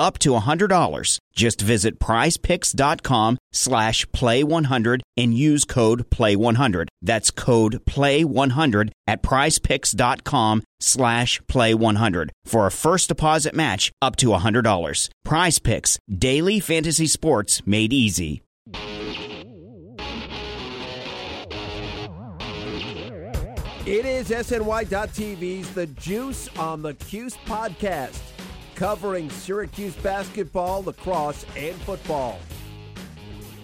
up to $100. Just visit prizepicks.com slash play100 and use code play100. That's code play100 at prizepicks.com slash play100 for a first deposit match up to $100. Prize Picks, daily fantasy sports made easy. It is SNY.TV's The Juice on the Cuse podcast, covering Syracuse basketball, lacrosse, and football.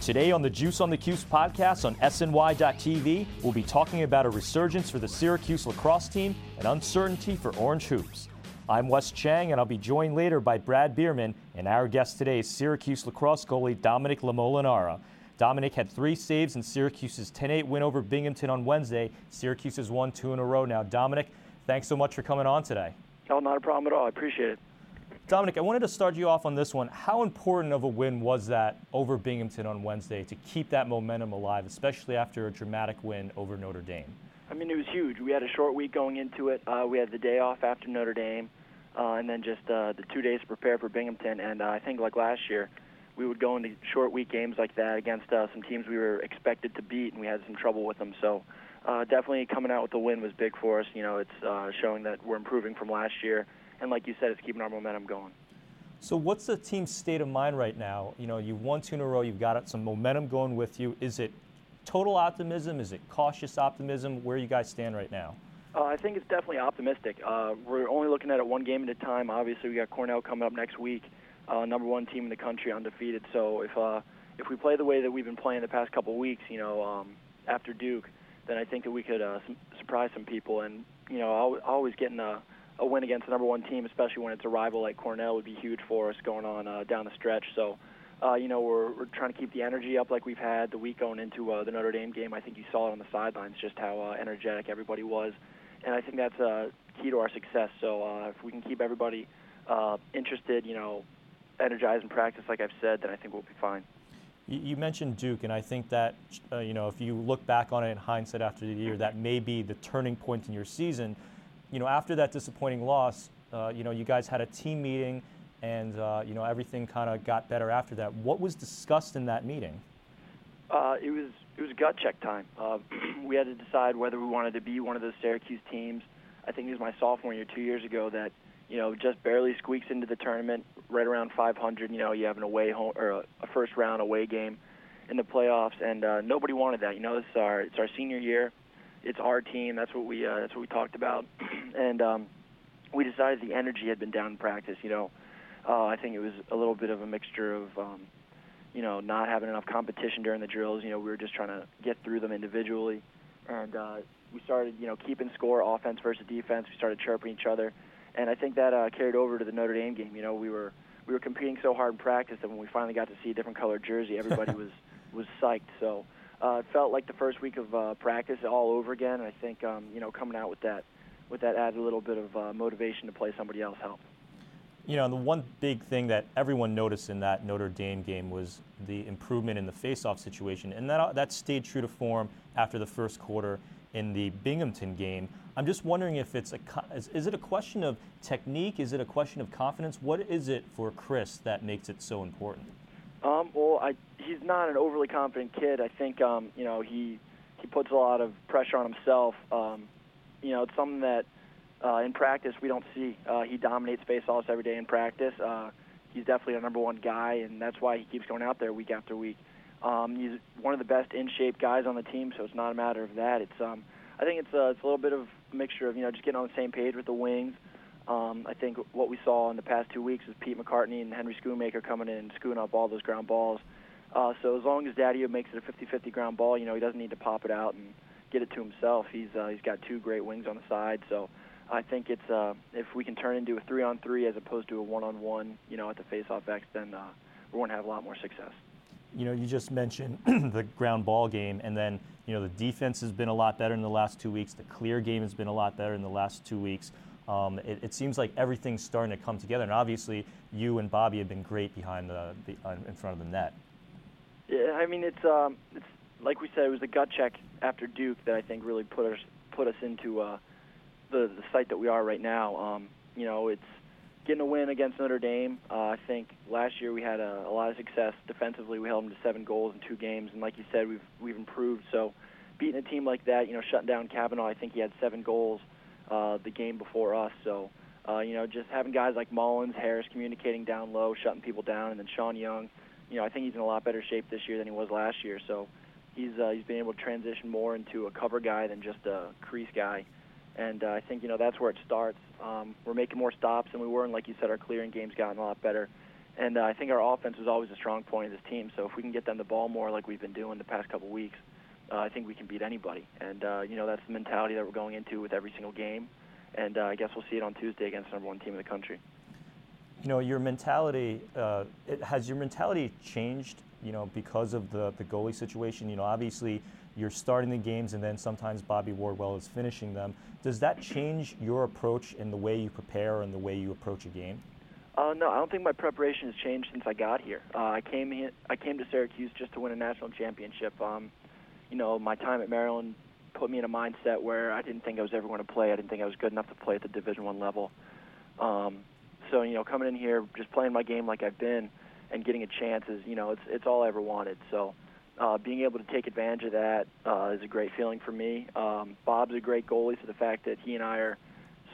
Today on the Juice on the Cuse podcast on SNY.TV, we'll be talking about a resurgence for the Syracuse lacrosse team and uncertainty for Orange Hoops. I'm Wes Cheng, and I'll be joined later by Brad Bierman, and our guest today is Syracuse lacrosse goalie Dominic Lamolinara. Dominic had three saves in Syracuse's 10 8 win over Binghamton on Wednesday. Syracuse has won two in a row now. Dominic, thanks so much for coming on today. Oh, not a problem at all. I appreciate it. Dominic, I wanted to start you off on this one. How important of a win was that over Binghamton on Wednesday to keep that momentum alive, especially after a dramatic win over Notre Dame? I mean, it was huge. We had a short week going into it. Uh, we had the day off after Notre Dame, uh, and then just uh, the two days to prepare for Binghamton. And uh, I think, like last year, we would go into short week games like that against uh, some teams we were expected to beat, and we had some trouble with them. So uh, definitely coming out with the win was big for us. You know, it's showing that we're improving from last year, and like you said, it's keeping our momentum going. So, what's the team's state of mind right now? You know, you've won two in a row, you've got some momentum going with you. Is it total optimism? Is it cautious optimism? Where you guys stand right now? Uh, I think it's definitely optimistic. Uh, we're only looking at it one game at a time. Obviously, we got Cornell coming up next week, uh, number one team in the country, undefeated. So if uh, if we play the way that we've been playing the past couple weeks, you know, um, after Duke, then I think that we could uh, su- surprise some people. And you know, al- always getting a, a win against the number one team, especially when it's a rival like Cornell, would be huge for us going on uh, down the stretch. So. Uh, you know, we're, we're trying to keep the energy up like we've had the week going into uh, the Notre Dame game. I think you saw it on the sidelines, just how uh, energetic everybody was, and I think that's uh, key to our success. So uh, if we can keep everybody uh, interested, you know, energized in practice, like I've said, then I think we'll be fine. You, mentioned Duke, and I think that uh, you know if you look back on it in hindsight after the year, that may be the turning point in your season. You know, after that disappointing loss, uh, you know, you guys had a team meeting, and uh, you know everything kind of got better after that. What was discussed in that meeting? Uh, it was it was gut check time. Uh, we had to decide whether we wanted to be one of those Syracuse teams. I think it was my sophomore year, two years ago, that you know just barely squeaks into the tournament, right around 500. You know, you have an away home or a, a first round away game in the playoffs, and uh, nobody wanted that. You know, is our it's our senior year. It's our team. That's what we uh, that's what we talked about, and um, we decided the energy had been down in practice. You know, uh, I think it was a little bit of a mixture of. Um, you know, not having enough competition during the drills. You know, we were just trying to get through them individually, and uh, we started, you know, keeping score, offense versus defense. We started chirping each other, and I think that uh, carried over to the Notre Dame game. You know, we were we were competing so hard in practice that when we finally got to see a different colored jersey, everybody was was psyched. So uh, it felt like the first week of uh, practice all over again. And I think, um, you know, coming out with that with that added a little bit of uh, motivation to play somebody else help. You know, the one big thing that everyone noticed in that Notre Dame game was the improvement in the face-off situation, and that that stayed true to form after the first quarter in the Binghamton game. I'm just wondering if it's a is, is it a question of technique? Is it a question of confidence? What is it for Chris that makes it so important? Um, well, I, he's not an overly confident kid. I think um, you know he he puts a lot of pressure on himself. Um, you know, it's something that uh, in practice we don't see. Uh, he dominates face-offs every day in practice. Uh, he's definitely our number one guy, and that's why he keeps going out there week after week. Um, he's one of the best in-shape guys on the team, so it's not a matter of that. It's um, I think it's a, it's a little bit of a mixture of you know just getting on the same page with the wings. Um, I think what we saw in the past two weeks is Pete McCartney and Henry Schoonmaker coming in and screwing up all those ground balls. Uh, so as long as Daddio makes it a 50-50 ground ball, you know he doesn't need to pop it out and get it to himself. He's uh, he's got two great wings on the side, so I think it's uh, if we can turn into a three-on-three as opposed to a one-on-one, you know, at the face-off X, then uh, we're going to have a lot more success. You know, you just mentioned the ground ball game, and then you know the defense has been a lot better in the last two weeks. The clear game has been a lot better in the last two weeks. Um, it, it, seems like everything's starting to come together, and obviously you and Bobby have been great behind the, the uh, in front of the net. Yeah, I mean it's um, it's like we said, it was the gut check after Duke that I think really put us put us into uh, the the site that we are right now. Um, you know, it's getting a win against Notre Dame. Uh, I think last year we had a, a lot of success defensively. We held them to seven goals in two games, and like you said, we've we've improved. So beating a team like that, you know, shutting down Kavanagh, I think he had seven goals uh, the game before us. So. Uh, you know, just having guys like Mullins, Harris communicating down low, shutting people down, and then Sean Young, you know, I think he's in a lot better shape this year than he was last year. So he's uh, he's been able to transition more into a cover guy than just a crease guy. And uh, I think you know that's where it starts. Um, we're making more stops than we were, and like you said, our clearing game's gotten a lot better. And uh, I think our offense is always a strong point of this team. So if we can get them the ball more, like we've been doing the past couple weeks, uh, I think we can beat anybody. And uh, you know that's the mentality that we're going into with every single game. And uh, I guess we'll see it on Tuesday against the number one team in the country. You know, your mentality uh, it, has your mentality changed you know, because of the, the goalie situation? You know, obviously you're starting the games and then sometimes Bobby Wardwell is finishing them. Does that change your approach in the way you prepare and the way you approach a game? Uh, no, I don't think my preparation has changed since I got here. Uh, I came here, I came to Syracuse just to win a national championship. Um, you know, my time at Maryland put me in a mindset where I didn't think I was ever going to play. I didn't think I was good enough to play at the Division One level. Um, so you know, coming in here, just playing my game like I've been, and getting a chance is you know it's it's all I ever wanted. So uh, being able to take advantage of that uh, is a great feeling for me. Um, Bob's a great goalie, so the fact that he and I are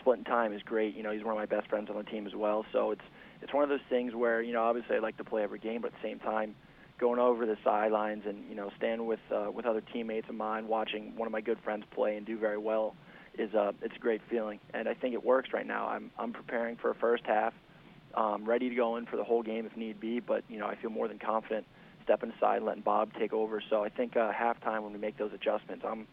splitting time is great. You know, he's one of my best friends on the team as well. So it's it's one of those things where you know obviously I like to play every game, but at the same time going over the sidelines and you know standing with uh, with other teammates of mine, watching one of my good friends play and do very well is uh, it's a great feeling, and I think it works right now. I'm I'm preparing for a first half um, ready to go in for the whole game if need be. But you know, I feel more than confident stepping aside letting Bob take over. So I think uh, halftime when we make those adjustments, I'm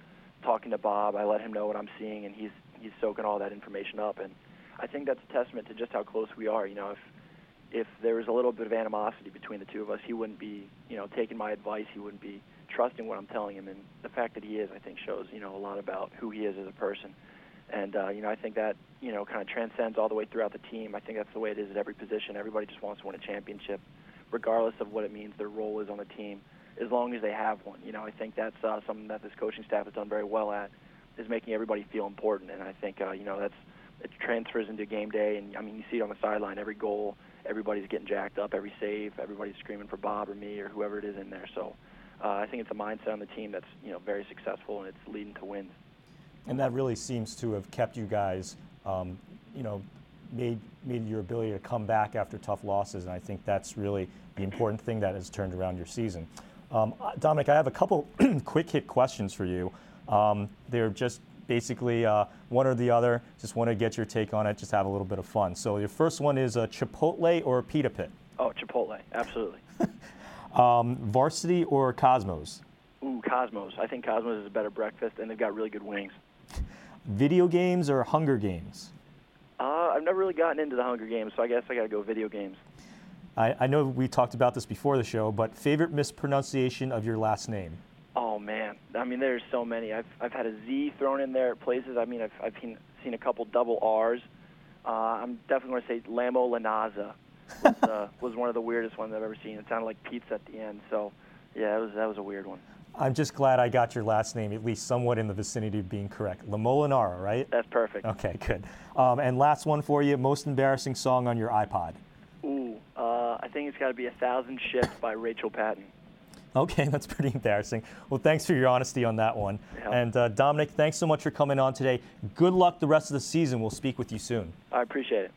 talking to Bob. I let him know what I'm seeing, and he's he's soaking all that information up. And I think that's a testament to just how close we are. You know, if if there was a little bit of animosity between the two of us, he wouldn't be, you know, taking my advice. He wouldn't be trusting what I'm telling him. And the fact that he is, I think, shows, you know, a lot about who he is as a person. And uh, you know, I think that you know kind of transcends all the way throughout the team. I think that's the way it is at every position. Everybody just wants to win a championship, regardless of what it means their role is on the team, as long as they have one. You know, I think that's uh, something that this coaching staff has done very well at, is making everybody feel important. And I think uh, you know that's it transfers into game day. And I mean, you see it on the sideline. Every goal, everybody's getting jacked up. Every save, everybody's screaming for Bob or me or whoever it is in there. So uh, I think it's a mindset on the team that's you know very successful and it's leading to wins and that really seems to have kept you guys, um, you know, made made your ability to come back after tough losses, and I think that's really the important thing that has turned around your season. Um, uh, Dominic, I have a couple quick hit questions for you. Um, they're just basically uh, one or the other. Just want to get your take on it. Just have a little bit of fun. So your first one is a Chipotle or a Pita Pit? Oh, Chipotle, absolutely. um, varsity or Cosmos? Ooh, Cosmos. I think Cosmos is a better breakfast, and they've got really good wings. Video games or Hunger Games? Uh, I've never really gotten into the Hunger Games, so I guess I got to go video games. I, I, know we talked about this before the show, but favorite mispronunciation of your last name? Oh man, I mean there's so many. I've I've had a Z thrown in there at places. I mean I've I've seen, seen a couple double R's. Uh, I'm definitely going to say Lamo Lanaza was, uh, was one of the weirdest ones I've ever seen. It sounded like pizza at the end. So yeah, it was that was a weird one. I'm just glad I got your last name at least somewhat in the vicinity of being correct. Lamolinara, right? That's perfect. Okay, good. Um, and last one for you most embarrassing song on your iPod? Ooh, uh, I think it's got to be A Thousand Ships by Rachel Platten. Okay, that's pretty embarrassing. Well, thanks for your honesty on that one. Yeah. And uh, Dominic, thanks so much for coming on today. Good luck the rest of the season. We'll speak with you soon. I appreciate it.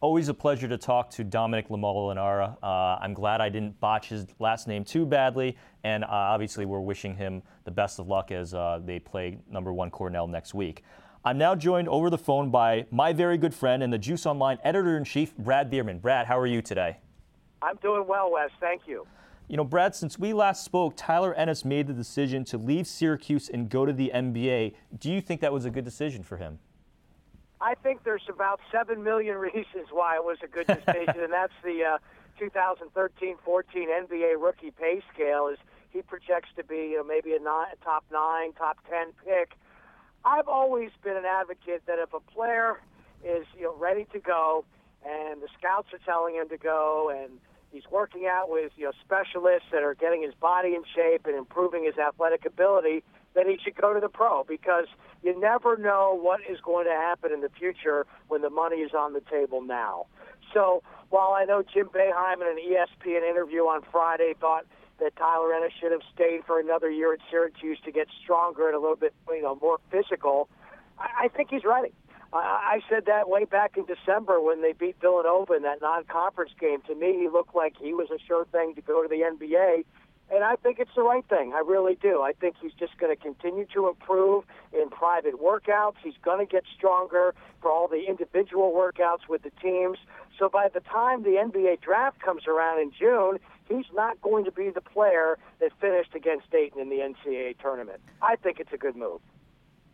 Always a pleasure to talk to Dominic Lamolinara. Uh, I'm glad I didn't botch his last name too badly, and uh, obviously we're wishing him the best of luck as uh, they play number one Cornell next week. I'm now joined over the phone by my very good friend and the Juice Online editor in chief, Brad Bierman. Brad, how are you today? I'm doing well, Wes. Thank you. You know, Brad, since we last spoke, Tyler Ennis made the decision to leave Syracuse and go to the NBA. Do you think that was a good decision for him? I think there's about 7 million reasons why it was a good decision, and that's the uh, 2013-14 NBA rookie pay scale. Is he projects to be you know, maybe a, nine, top nine, top 10 pick. I've always been an advocate that if a player is you know ready to go, and the scouts are telling him to go, and He's working out with you know specialists that are getting his body in shape and improving his athletic ability. Then he should go to the pro because you never know what is going to happen in the future when the money is on the table now. So while I know Jim Boeheim in an ESPN interview on Friday thought that Tyler Ennis should have stayed for another year at Syracuse to get stronger and a little bit you know more physical, I, I think he's ready. I said that way back in December when they beat Villanova in that non-conference game. To me, he looked like he was a sure thing to go to the NBA, and I think it's the right thing. I really do. I think he's just going to continue to improve in private workouts. He's going to get stronger for all the individual workouts with the teams. So by the time the NBA draft comes around in June, he's not going to be the player that finished against Dayton in the NCAA tournament. I think it's a good move.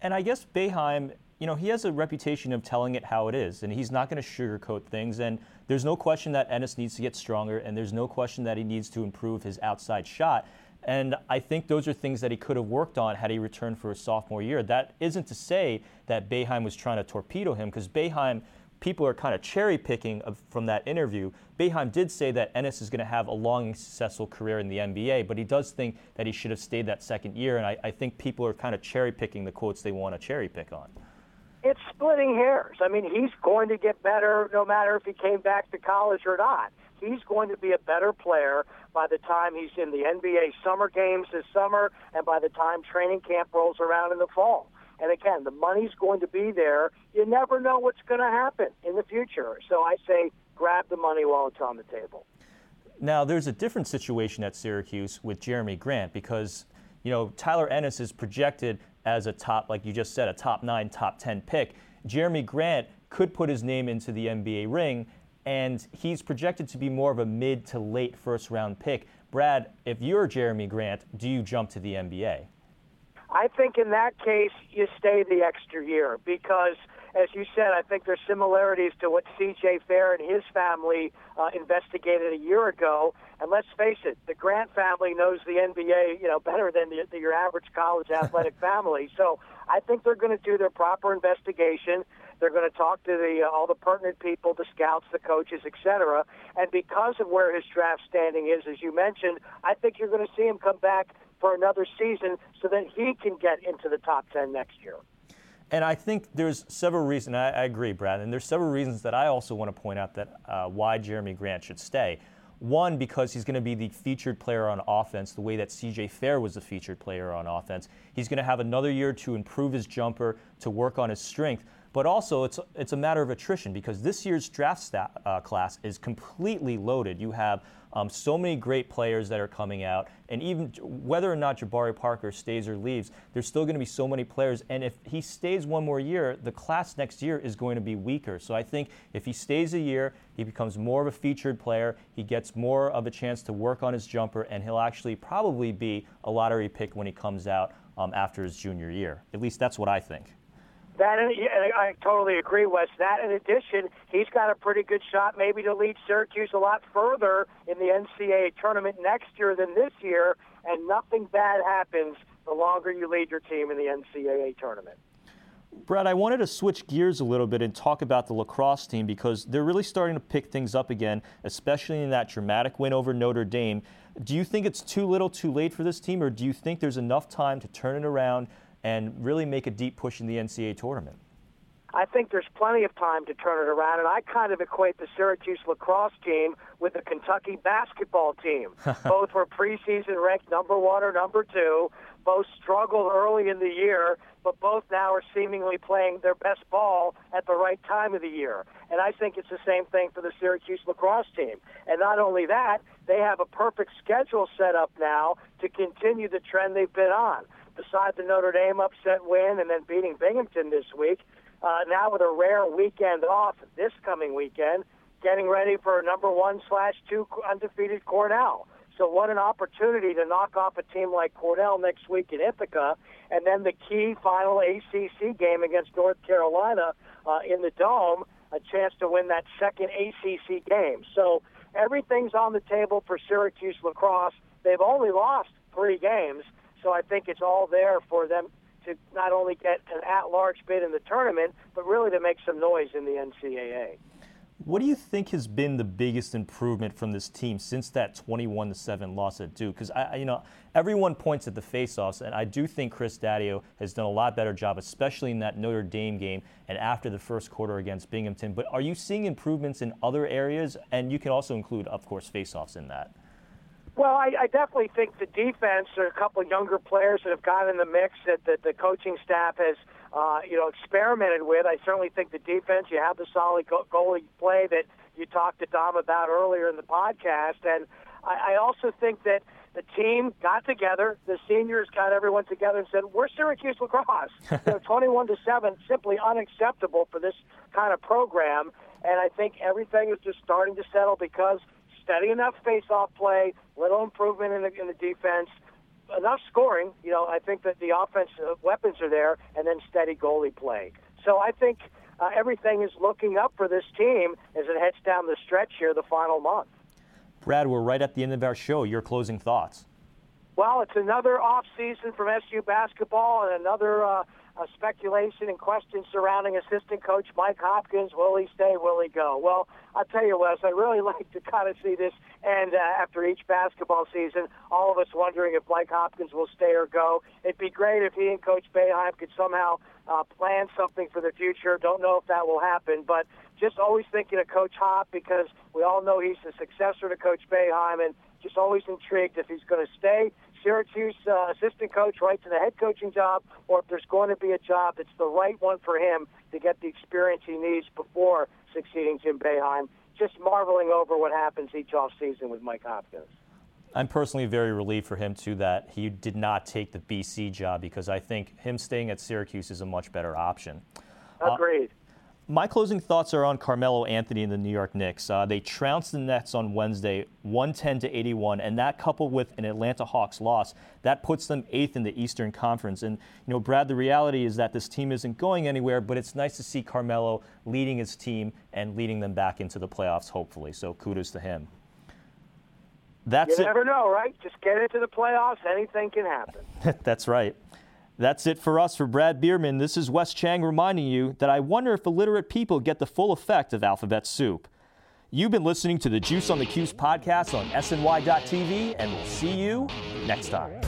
And I guess Boeheim you know, he has a reputation of telling it how it is, and he's not going to sugarcoat things. And there's no question that Ennis needs to get stronger, and there's no question that he needs to improve his outside shot. And I think those are things that he could have worked on had he returned for his sophomore year. That isn't to say that Boeheim was trying to torpedo him, because Boeheim, people are kind of cherry picking from that interview. Boeheim did say that Ennis is going to have a long and successful career in the NBA, but he does think that he should have stayed that second year. And I, I think people are kind of cherry picking the quotes they want to cherry pick on it's splitting hairs. I mean, he's going to get better no matter if he came back to college or not. He's going to be a better player by the time he's in the NBA summer games this summer and by the time training camp rolls around in the fall. And again, the money's going to be there. You never know what's going to happen in the future. So I say grab the money while it's on the table. Now, there's a different situation at Syracuse with Jeremy Grant because, you know, Tyler Ennis is projected as a top, like you just said, a top nine, top 10 pick. Jeremy Grant could put his name into the NBA ring, and he's projected to be more of a mid to late first round pick. Brad, if you're Jeremy Grant, do you jump to the NBA? I think in that case, you stay the extra year because – as you said, I think there's similarities to what C.J. Fair and his family uh, investigated a year ago. And let's face it, the Grant family knows the NBA, you know, better than the, the, your average college athletic family. So I think they're going to do their proper investigation. They're going to talk to the uh, all the pertinent people, the scouts, the coaches, etc. And because of where his draft standing is, as you mentioned, I think you're going to see him come back for another season so that he can get into the top 10 next year. And I think there's several reasons, I, I, agree, Brad, and there's several reasons that I also want to point out that uh, why Jeremy Grant should stay. One, because he's going to be the featured player on offense, the way that CJ Fair was the featured player on offense. He's going to have another year to improve his jumper, to work on his strength. But also, it's, it's a matter of attrition because this year's draft stat, uh, class is completely loaded. You have um, so many great players that are coming out, and even whether or not Jabari Parker stays or leaves, there's still going to be so many players. And if he stays one more year, the class next year is going to be weaker. So I think if he stays a year, he becomes more of a featured player. He gets more of a chance to work on his jumper, and he'll actually probably be a lottery pick when he comes out um, after his junior year. At least that's what I think. That I totally agree, Wes. That in addition, he's got a pretty good shot maybe to lead Syracuse a lot further in the NCAA tournament next year than this year, and nothing bad happens the longer you lead your team in the NCAA tournament. Brad, I wanted to switch gears a little bit and talk about the lacrosse team because they're really starting to pick things up again, especially in that dramatic win over Notre Dame. Do you think it's too little, too late for this team, or do you think there's enough time to turn it around and really make a deep push in the NCAA tournament? I think there's plenty of time to turn it around, and I kind of equate the Syracuse lacrosse team with the Kentucky basketball team. both were preseason ranked number one or number two. Both struggled early in the year, but both now are seemingly playing their best ball at the right time of the year. And I think it's the same thing for the Syracuse lacrosse team. And not only that, they have a perfect schedule set up now to continue the trend they've been on besides the Notre Dame upset win and then beating Binghamton this week, uh, now with a rare weekend off this coming weekend, getting ready for number one slash two undefeated Cornell. So what an opportunity to knock off a team like Cornell next week in Ithaca, and then the key final ACC game against North Carolina uh, in the Dome, a chance to win that second ACC game. So everything's on the table for Syracuse lacrosse. They've only lost three games, so I think it's all there for them to not only get an at-large bid in the tournament, but really to make some noise in the NCAA. What do you think has been the biggest improvement from this team since that 21 7 loss at Duke? Because I, you know, everyone points at the faceoffs, and I do think Chris Daddio has done a lot better job, especially in that Notre Dame game and after the first quarter against Binghamton. But are you seeing improvements in other areas? And you can also include, of course, faceoffs in that. Well, I, I definitely think the defense. There are a couple of younger players that have gotten in the mix that, that the coaching staff has, uh, you know, experimented with. I certainly think the defense. You have the solid go- goalie play that you talked to Dom about earlier in the podcast, and I, I also think that the team got together. The seniors got everyone together and said, "We're Syracuse lacrosse. you know, Twenty-one to seven, simply unacceptable for this kind of program." And I think everything is just starting to settle because steady enough face-off play, little improvement in the, in the defense, enough scoring. You know, I think that the offensive weapons are there, and then steady goalie play. So I think uh, everything is looking up for this team as it heads down the stretch here, the final month. Brad, we're right at the end of our show. Your closing thoughts? Well, it's another off season from SU basketball and another. Uh, uh, speculation and questions surrounding assistant coach Mike Hopkins. Will he stay? Will he go? Well, I'll tell you, Wes, I really like to kind of see this end uh, after each basketball season. All of us wondering if Mike Hopkins will stay or go. It'd be great if he and Coach Boeheim could somehow uh, plan something for the future. Don't know if that will happen, but just always thinking of Coach Hop because we all know he's the successor to Coach Boeheim and just always intrigued if he's going to stay Syracuse uh, assistant coach right to the head coaching job, or if there's going to be a job that's the right one for him to get the experience he needs before succeeding Jim Boeheim. Just marveling over what happens each off season with Mike Hopkins. I'm personally very relieved for him too that he did not take the BC job because I think him staying at Syracuse is a much better option. Agreed. Uh, my closing thoughts are on Carmelo Anthony and the New York Knicks. Uh, they trounced the Nets on Wednesday, 110 to 81, and that coupled with an Atlanta Hawks loss, that puts them eighth in the Eastern Conference. And you know, Brad, the reality is that this team isn't going anywhere, but it's nice to see Carmelo leading his team and leading them back into the playoffs, hopefully. So kudos to him. That's you never it. know, right? Just get into the playoffs. Anything can happen. That's right. That's it for us. For Brad Bierman, this is Wes Cheng reminding you that I wonder if illiterate people get the full effect of alphabet soup. You've been listening to the Juice on the Cuse podcast on SNY.TV, and we'll see you next time.